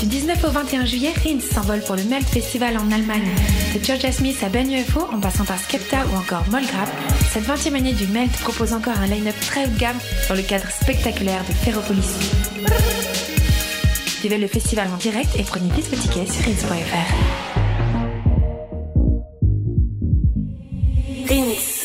Du 19 au 21 juillet, Rinz s'envole pour le Melt Festival en Allemagne. De Georgia Smith à Ben UFO, en passant par Skepta ou encore Molgrave, cette 20e année du Melt propose encore un line-up très haut de gamme dans le cadre spectaculaire de Ferropolis. Vivez le festival en direct et prenez vite vos tickets sur rinz.fr. Rinz.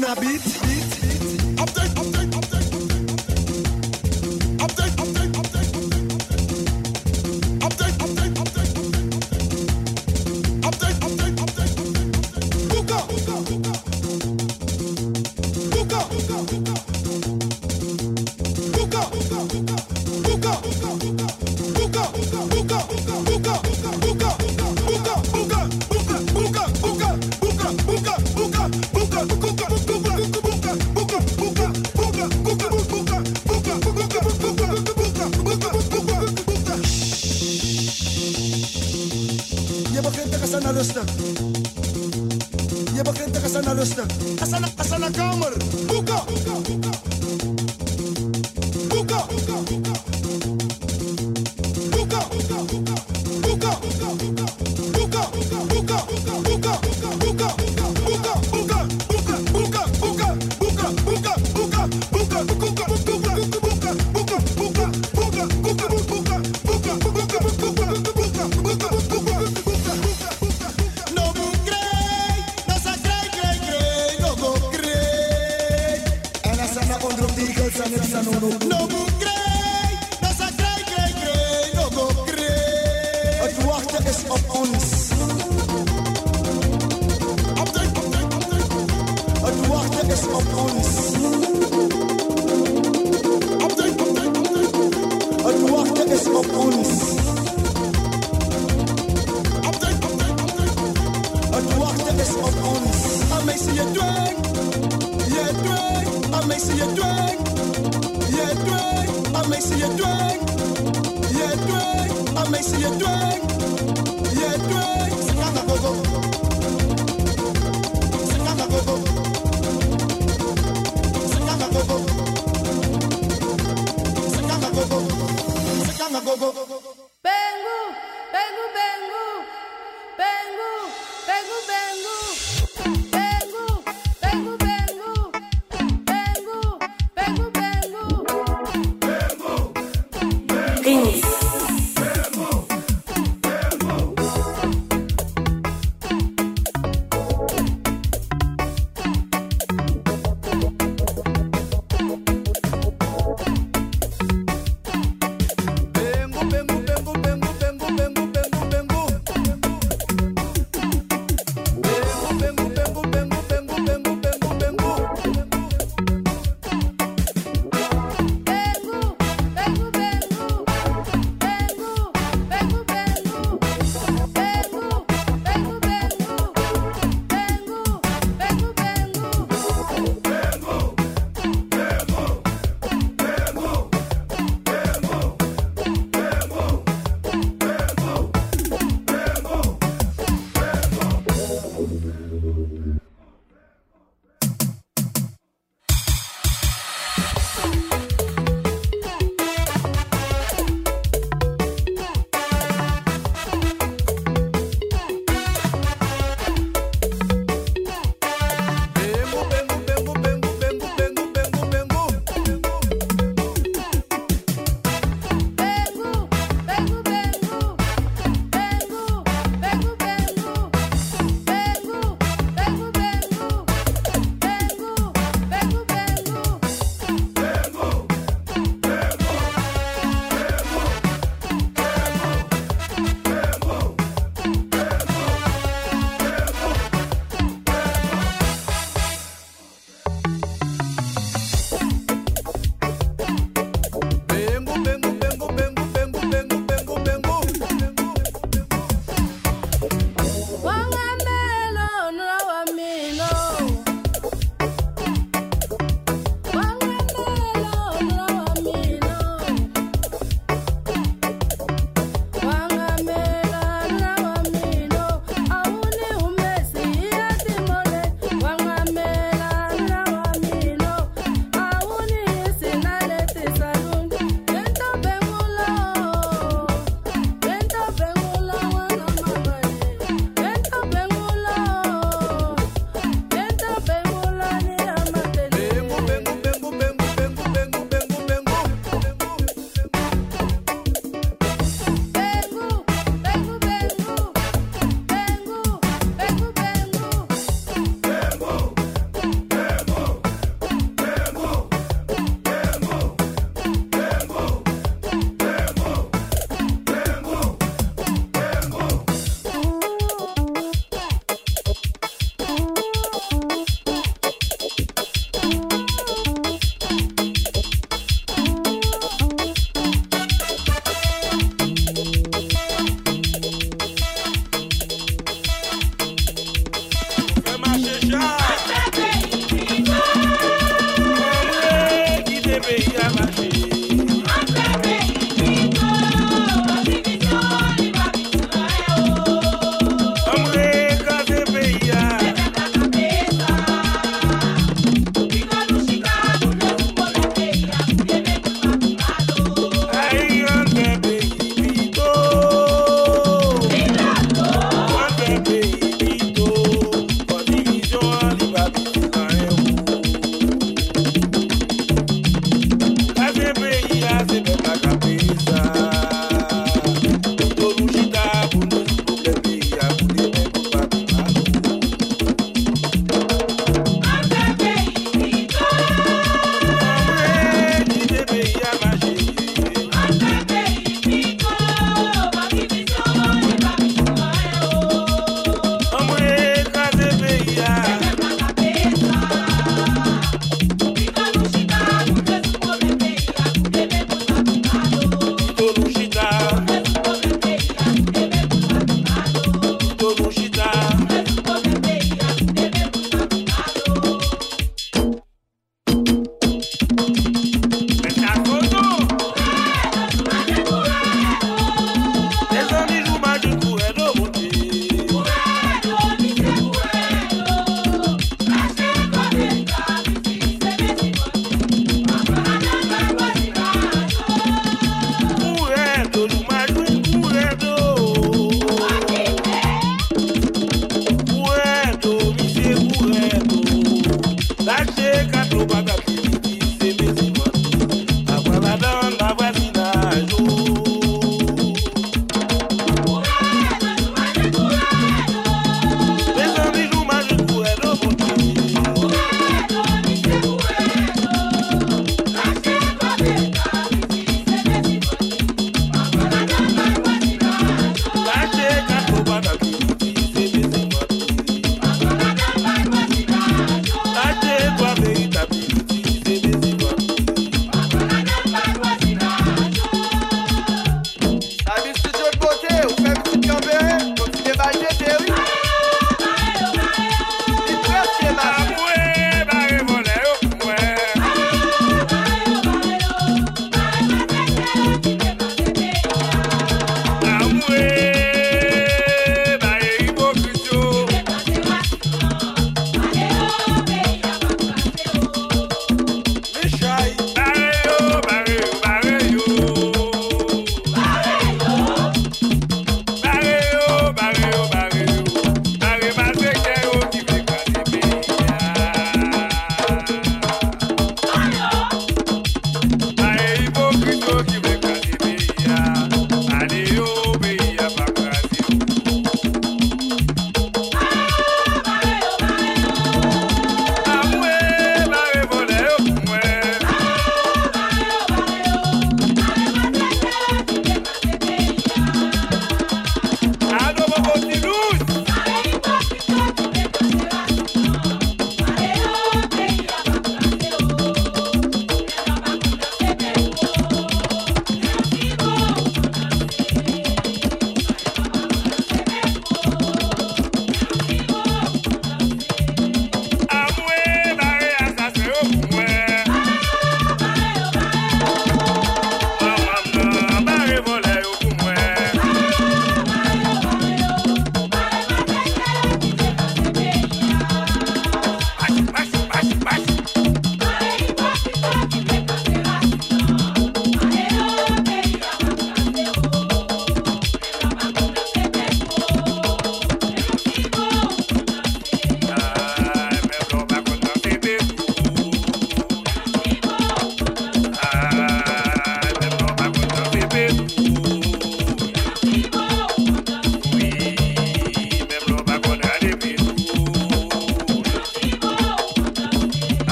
una beat.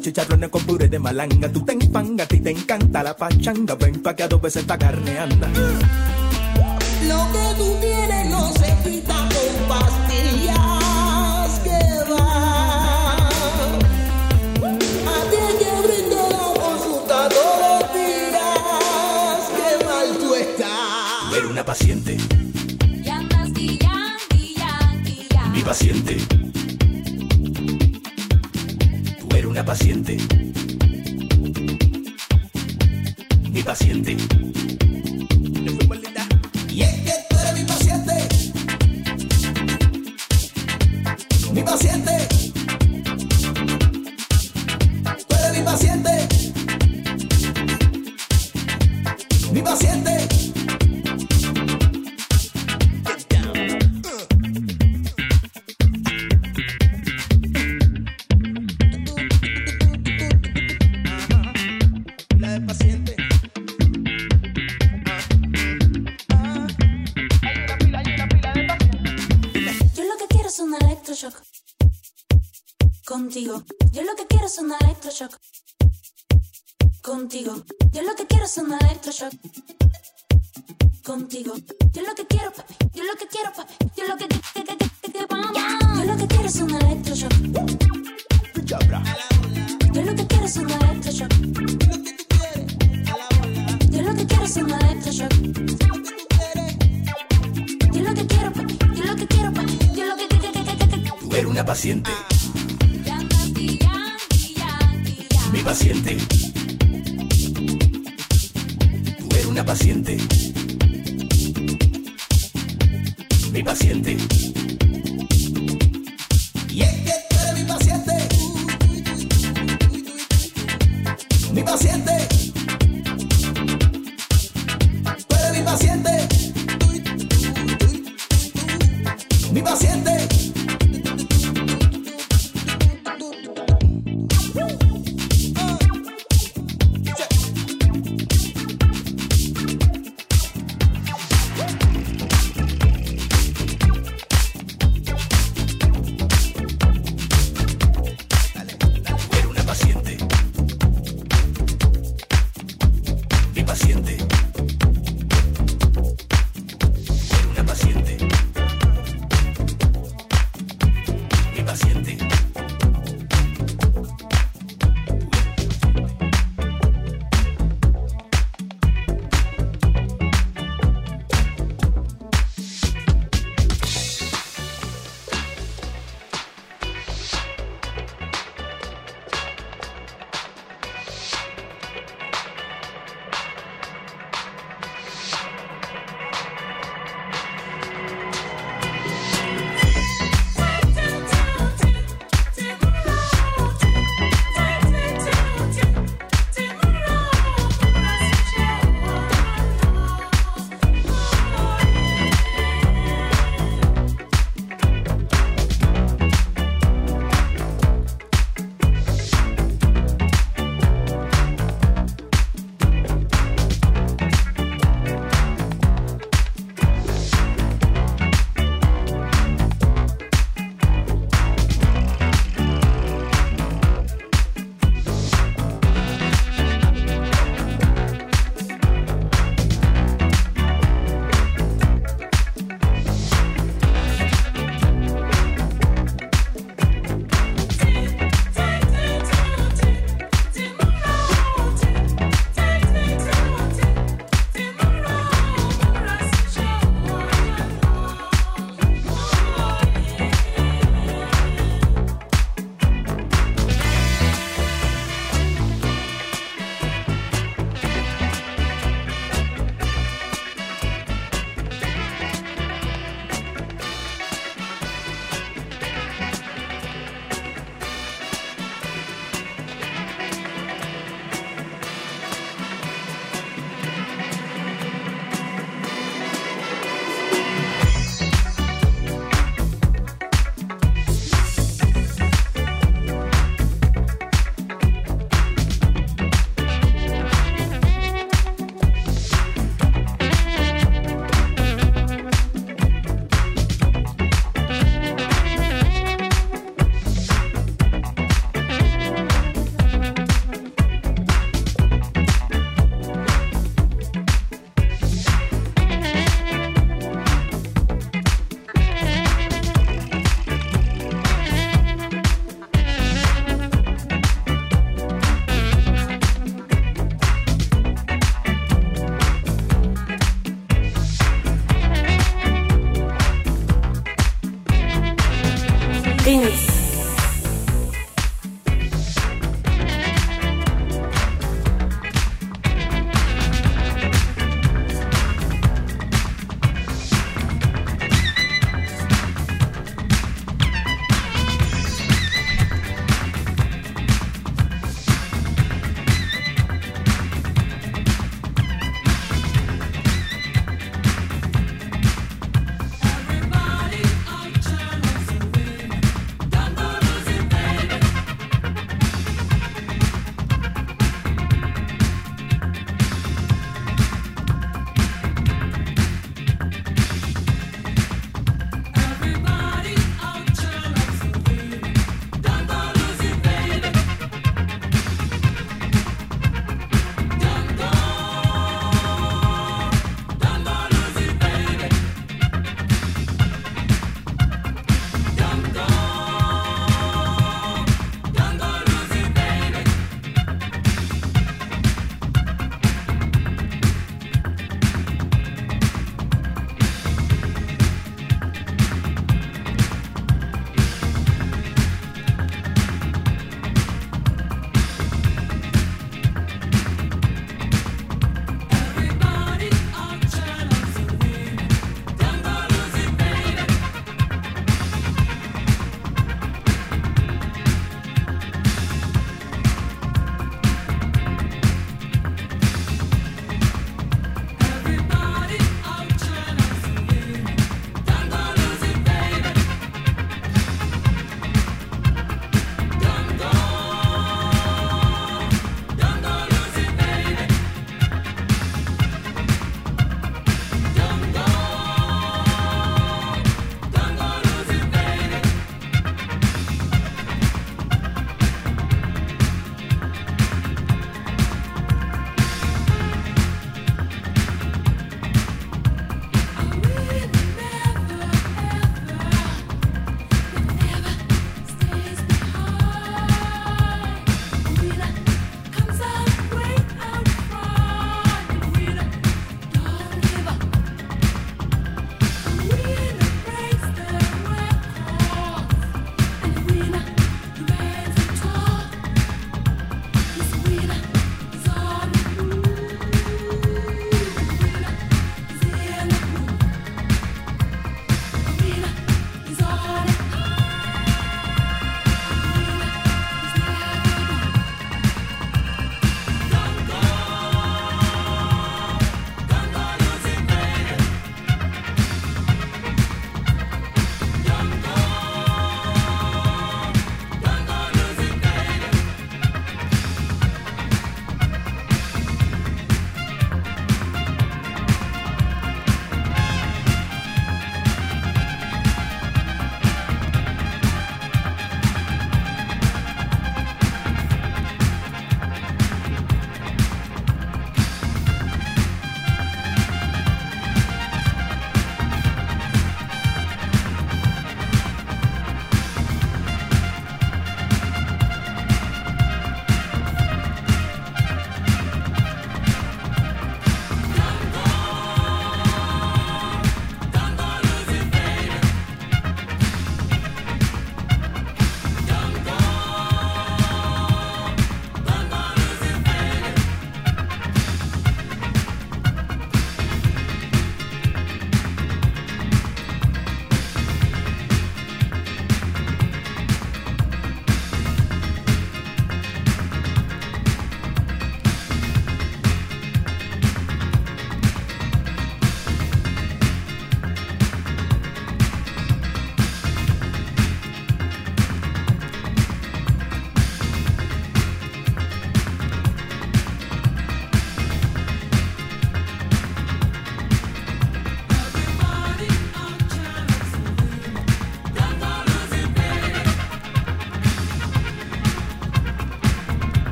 chicharrones con puré de malanga. Tú te enfanga, a ti te encanta la pachanga. Ven pa' que a dos veces esta carne anda. Lo que tú tienes no se quita con pastillas que va. A ti que brindó con su dirás que mal tú estás. Era una paciente. Ya. Mi paciente. paciente.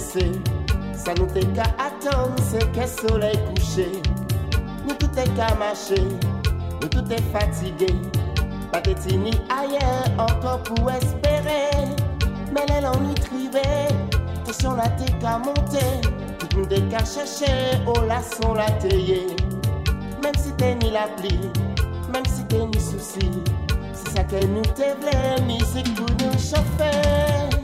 ça nous fait qu'à attendre c'est qu'un soleil couché. Nous tout est qu'à marcher, nous tout est fatigué. Pas de ni ailleurs encore pour espérer. Mais les longs nuits tension la t'es qu'à monter. Tout nous est qu'à chercher, oh au laçon la tailler. Même si t'es ni la pluie, même si t'es ni souci. C'est ça que nous t'aimons, musique pour nous chauffer.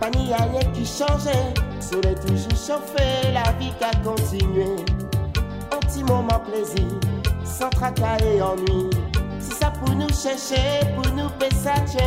pas ni rien qui changeait. Soleil toujours chauffé, la vie qu'a continué. Un petit moment plaisir, sans tracas et ennui. Si ça pour nous chercher, pour nous baisser, tu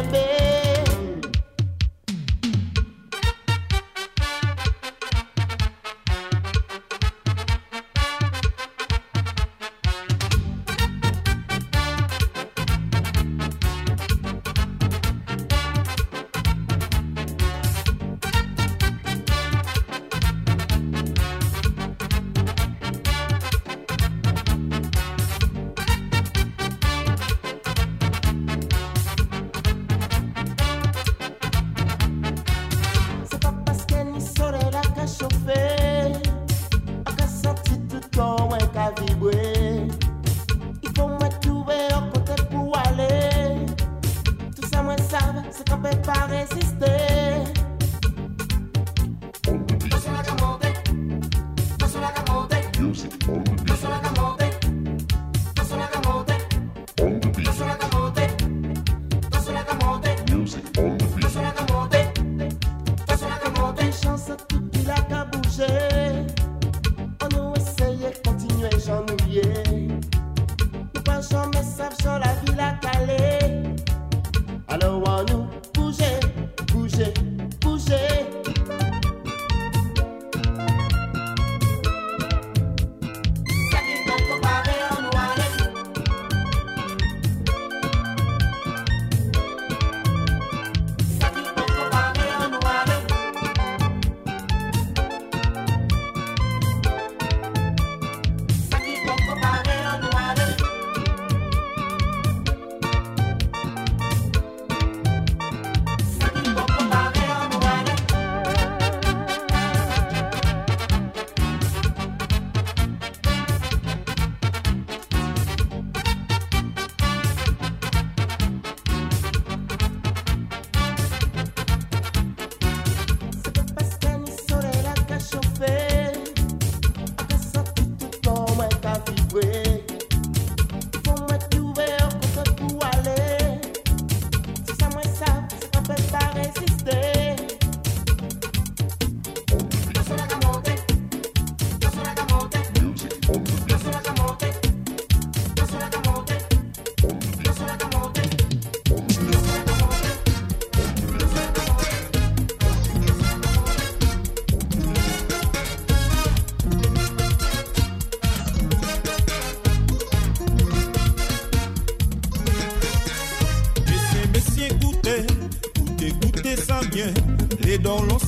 don't lose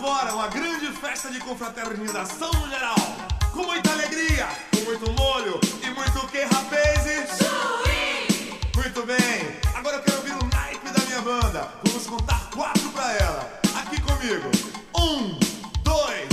Agora, uma grande festa de confraternização no geral. Com muita alegria, com muito molho e muito que, rapazes? Juiz! Muito bem, agora eu quero ouvir o naipe da minha banda. Vamos contar quatro pra ela. Aqui comigo. Um, dois,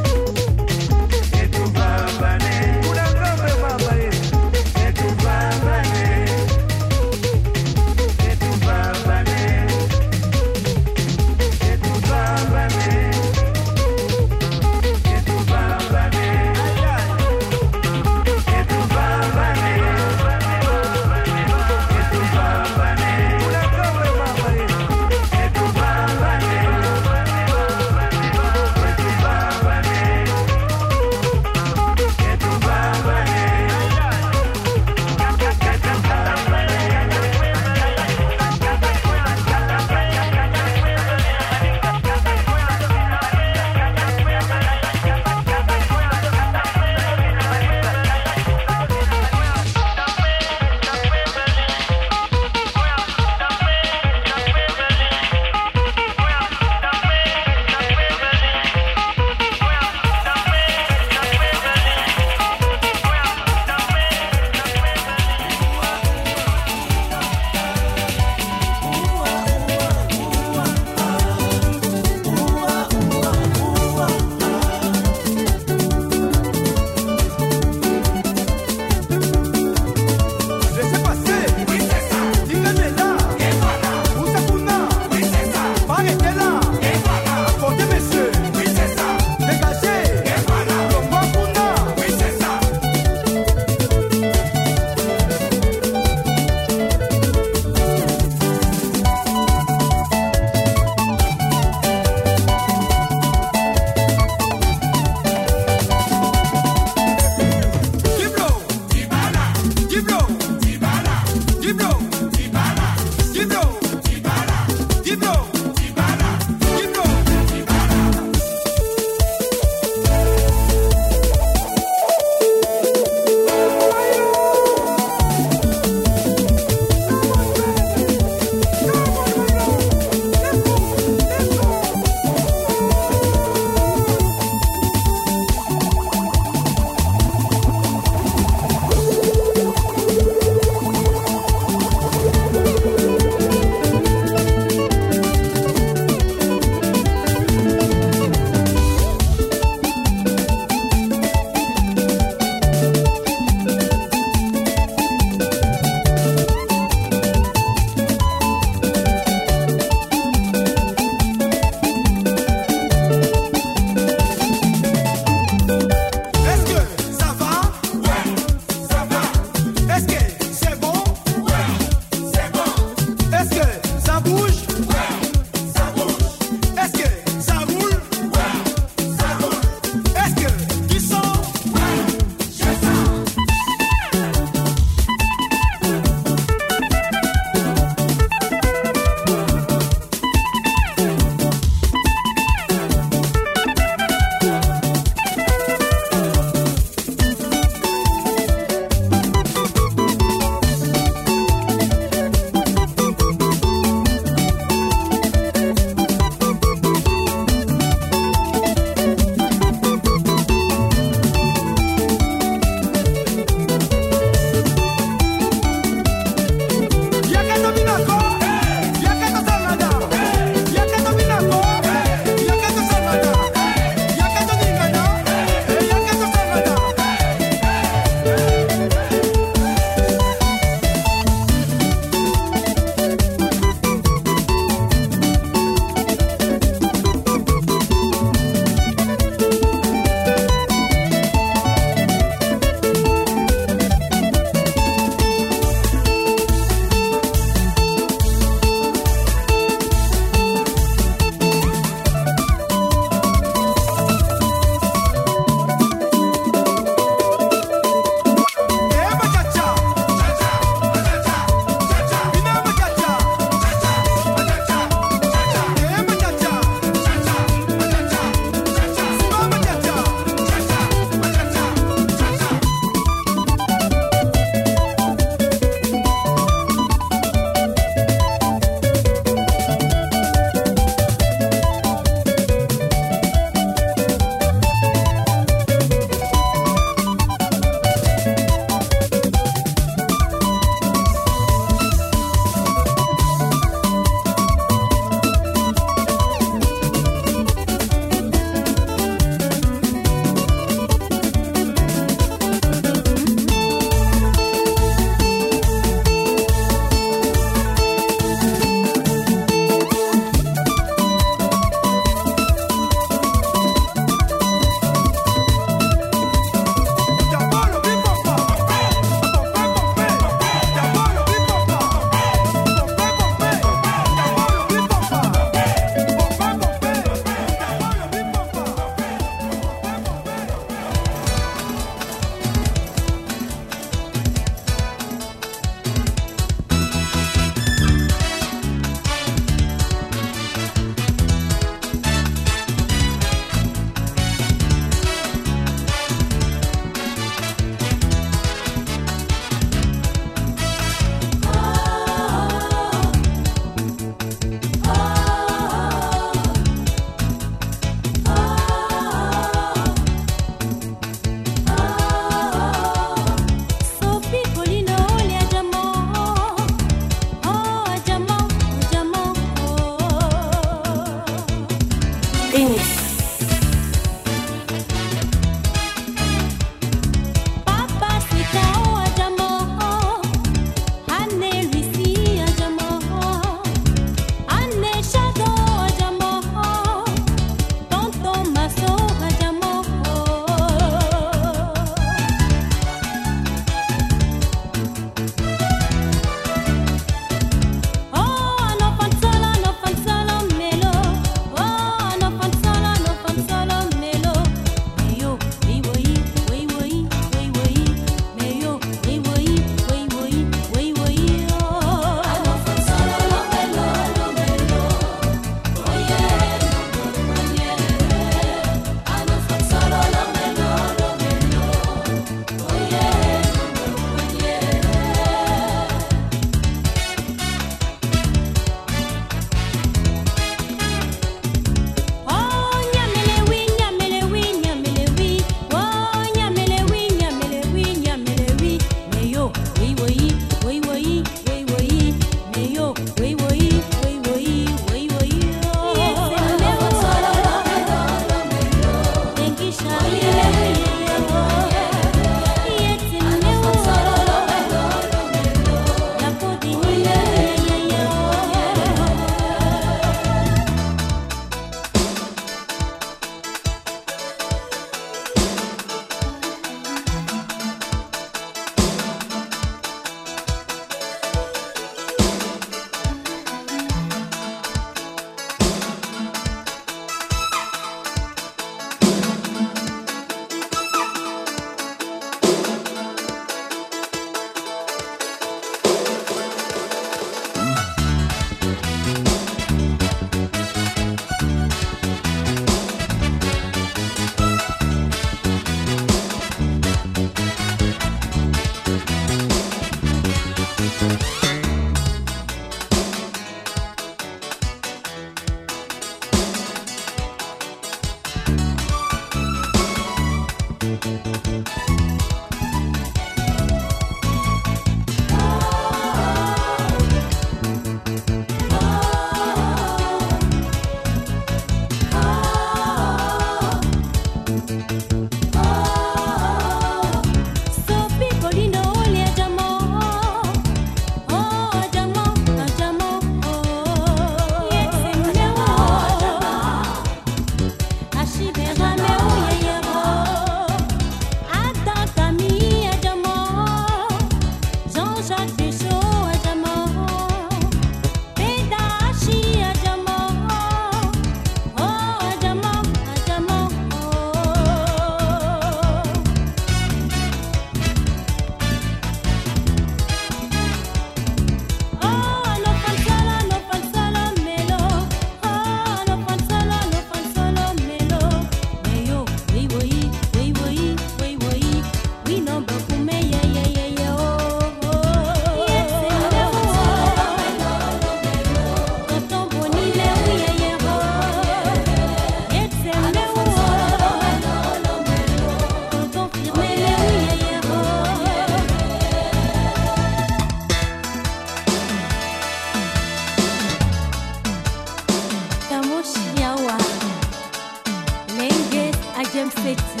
別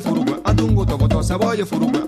furugo adungo togo to saboye furugo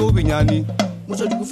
so binyani muso jugu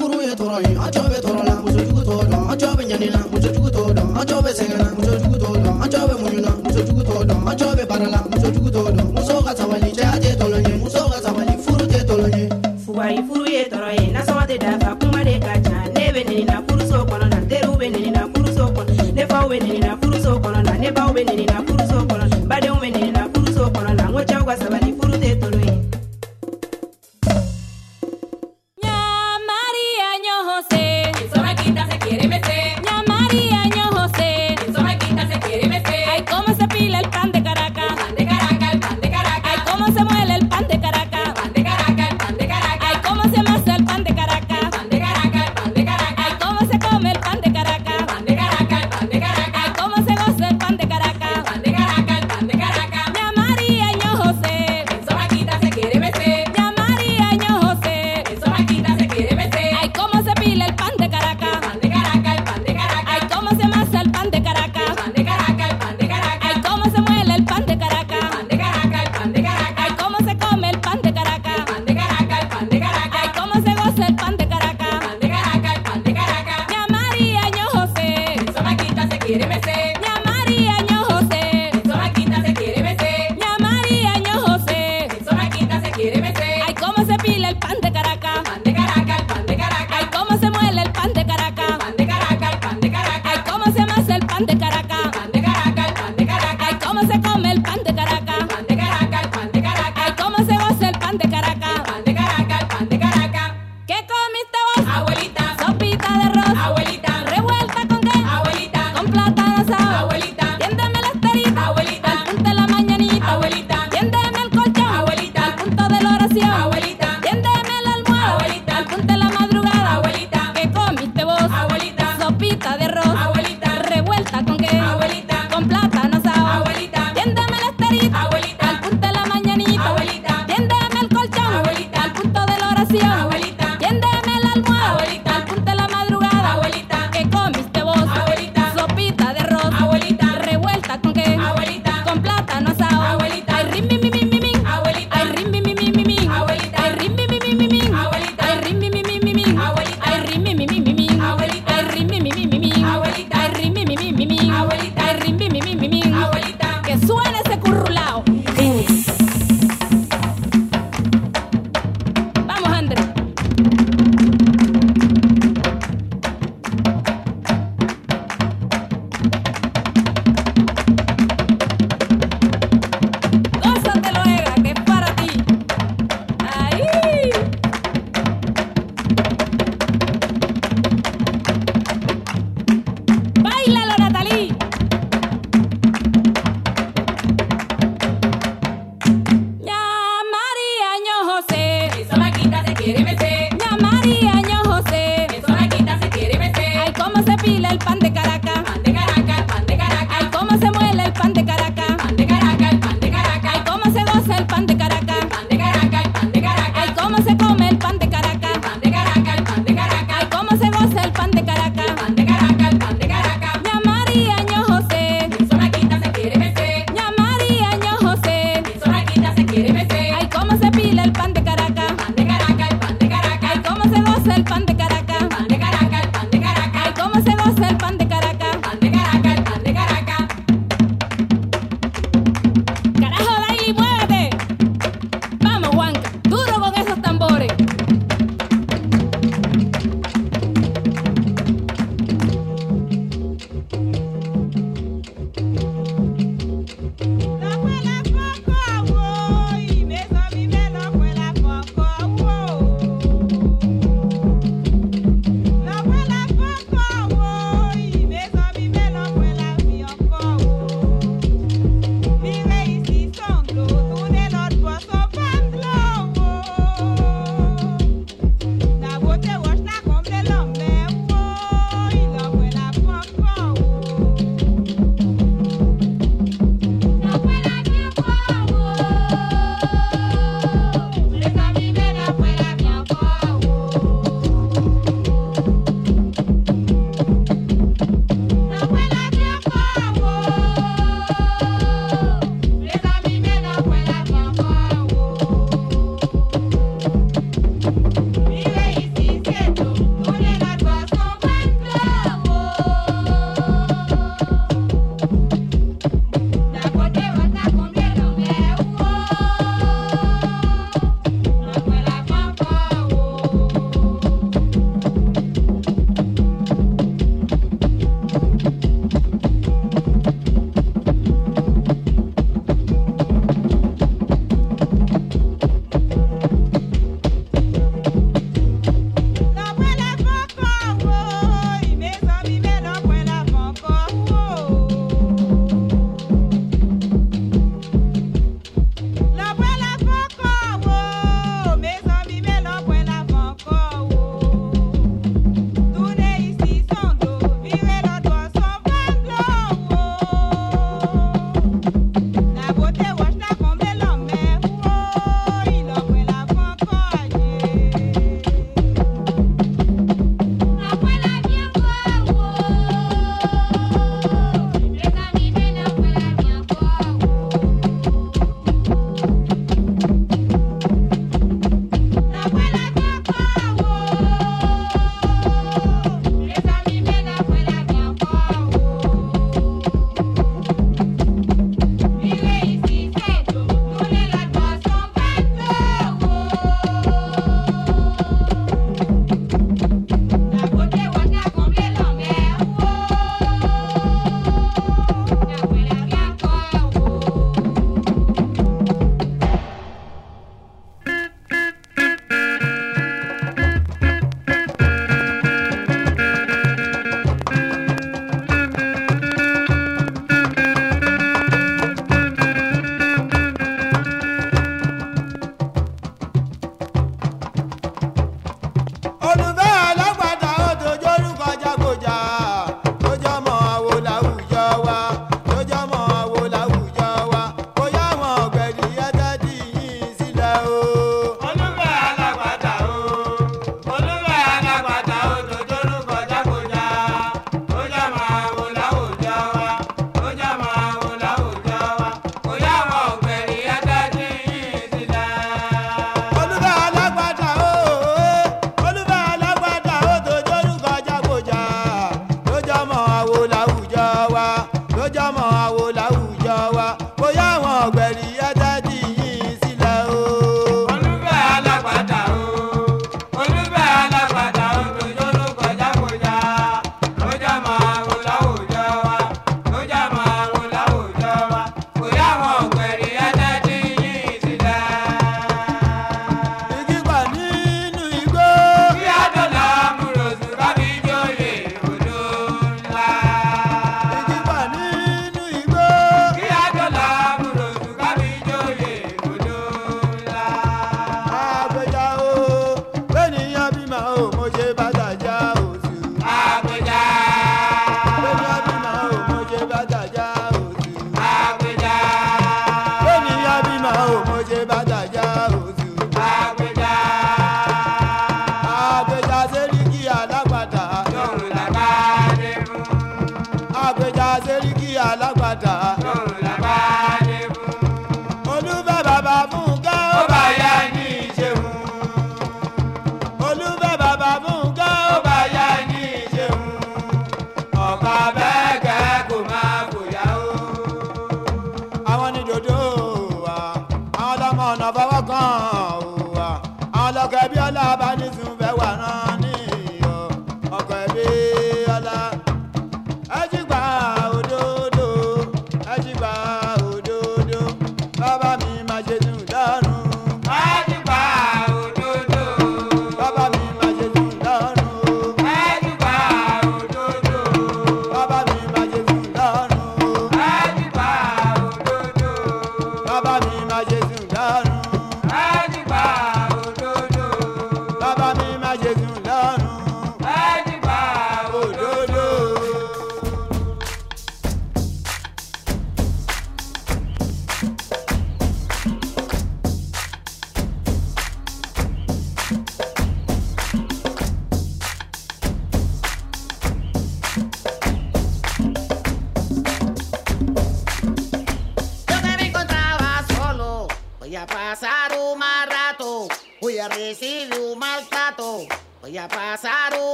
Maria da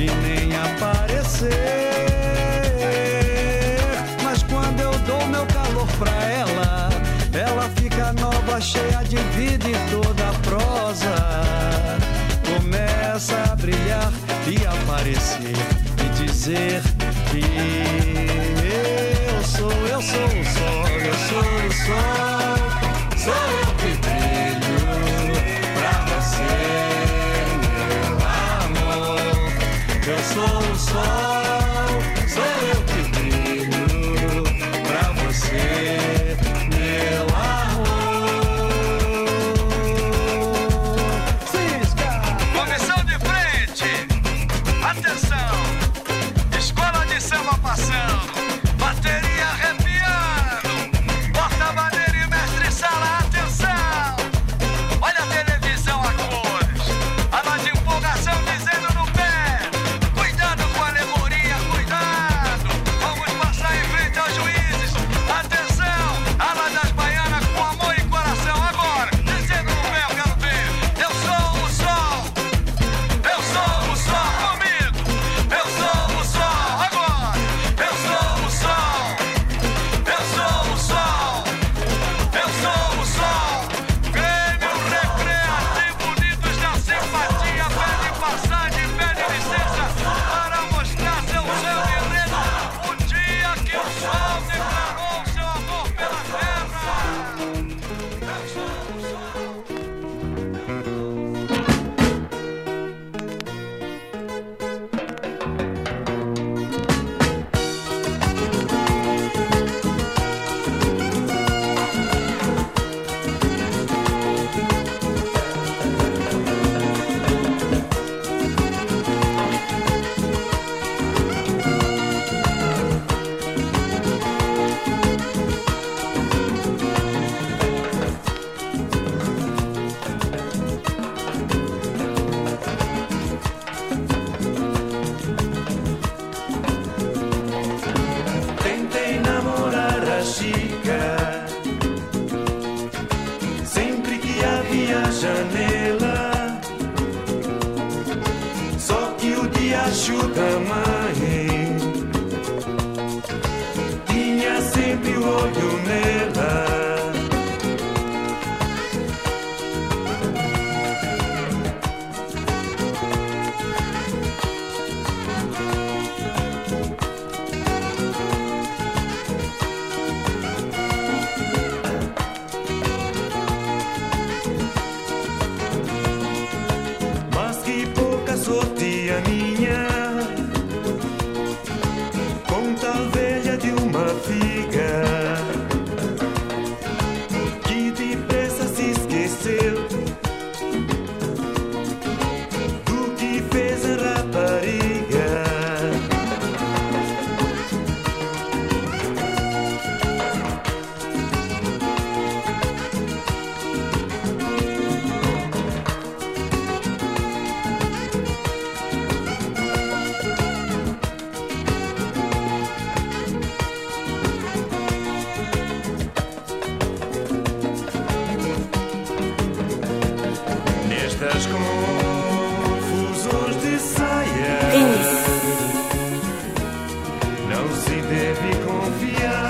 e nem aparecer. Mas quando eu dou meu calor pra ela, ela fica nova, cheia de vida e toda prosa. Começa a brilhar e aparecer e dizer que eu sou, eu sou o sol, eu sou o sol, sou so, so. não se deve confiar.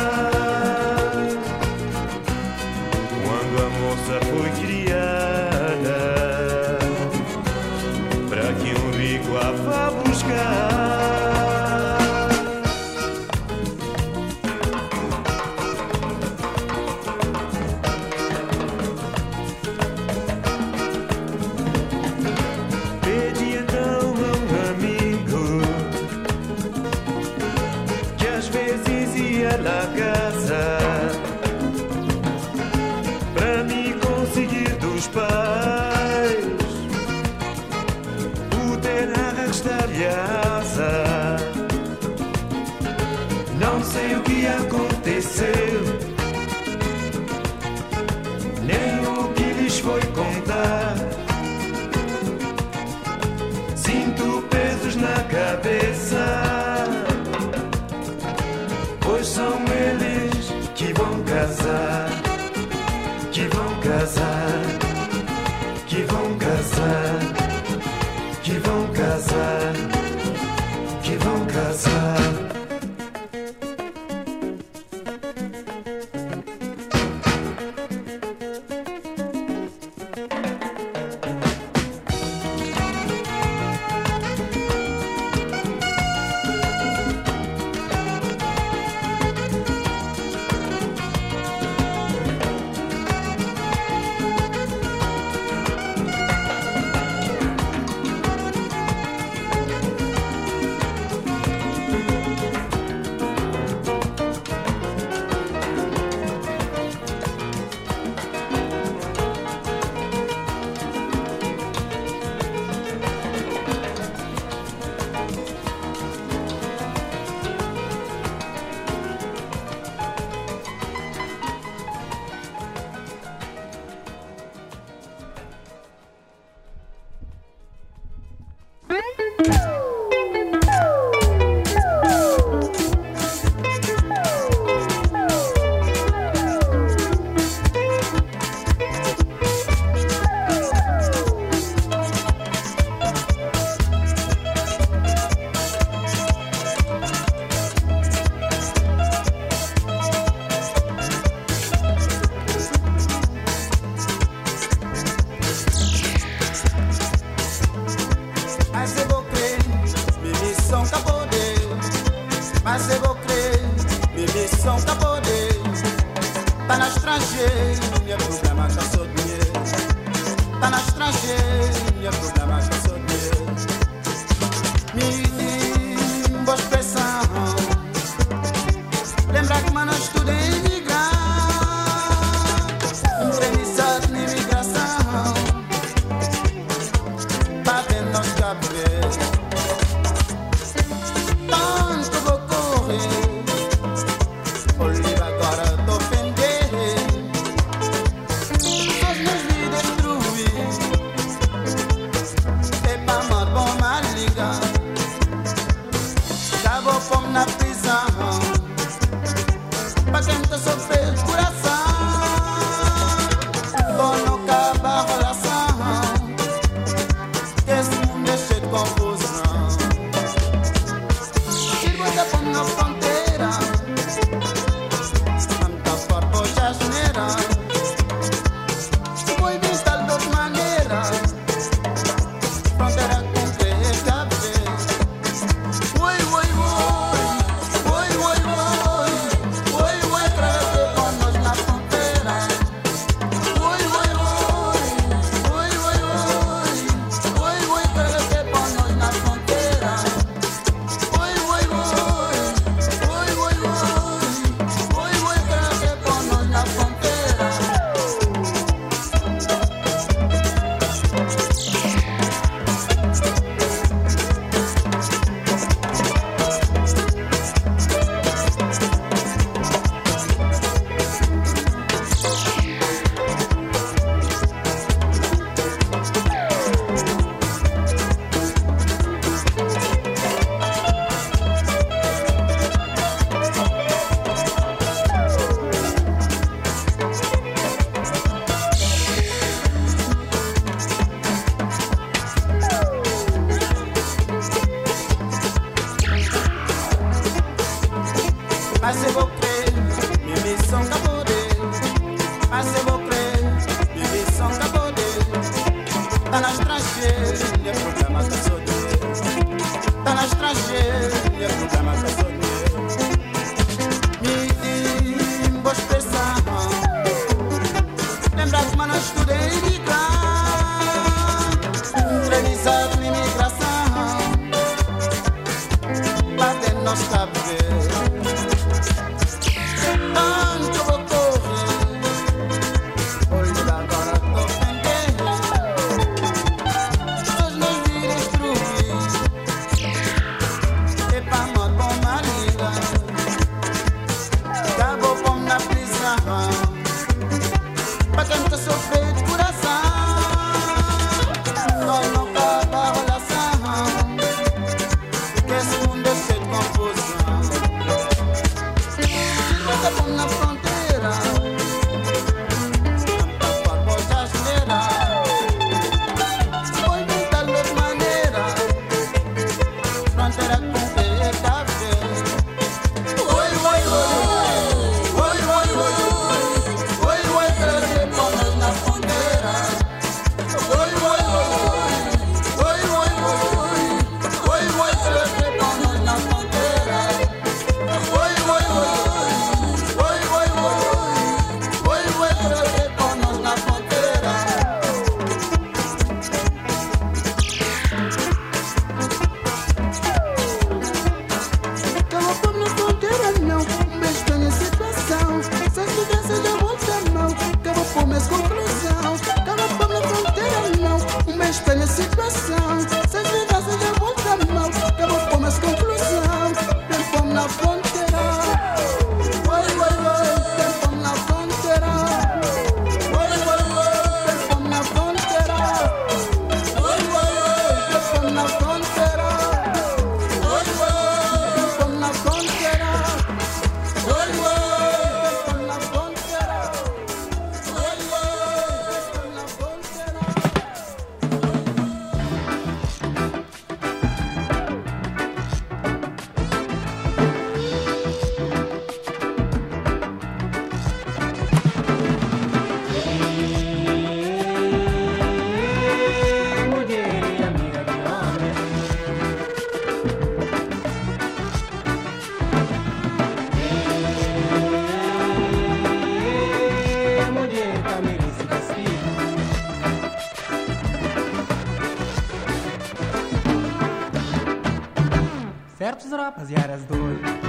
rapaziadas doidas.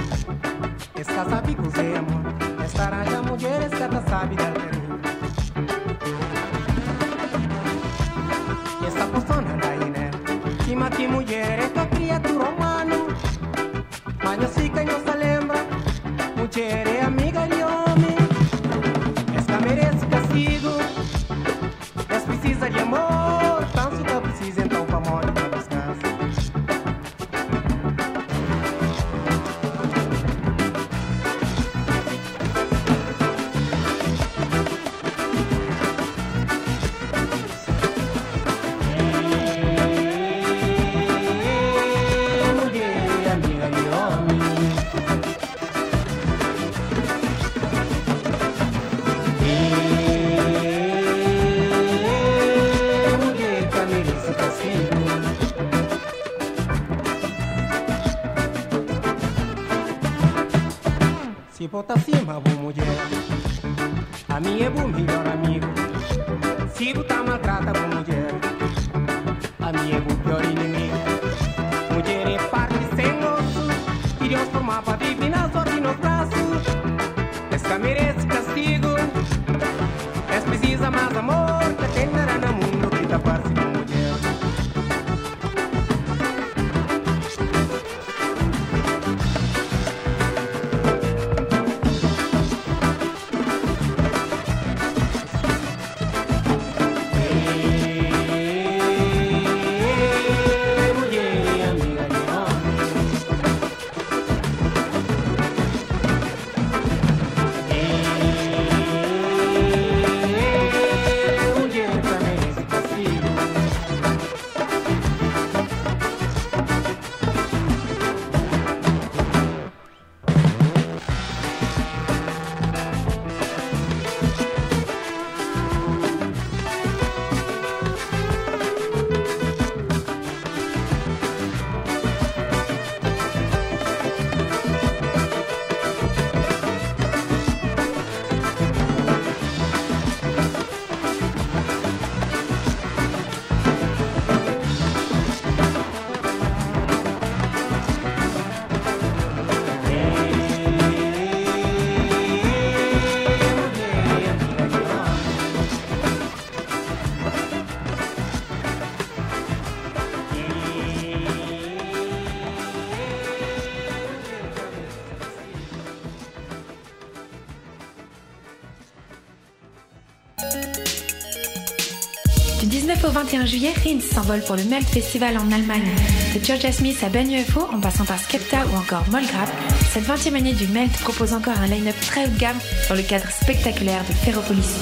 21 juillet, Rinz s'envole pour le Melt Festival en Allemagne. De Georgia Smith à Ben UFO, en passant par Skepta ou encore Molgrap, cette 20e année du Melt propose encore un line-up très haut de gamme dans le cadre spectaculaire de Ferropolis.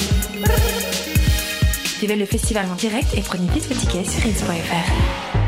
Vivez le festival en direct et prenez vite vos tickets sur rinz.fr.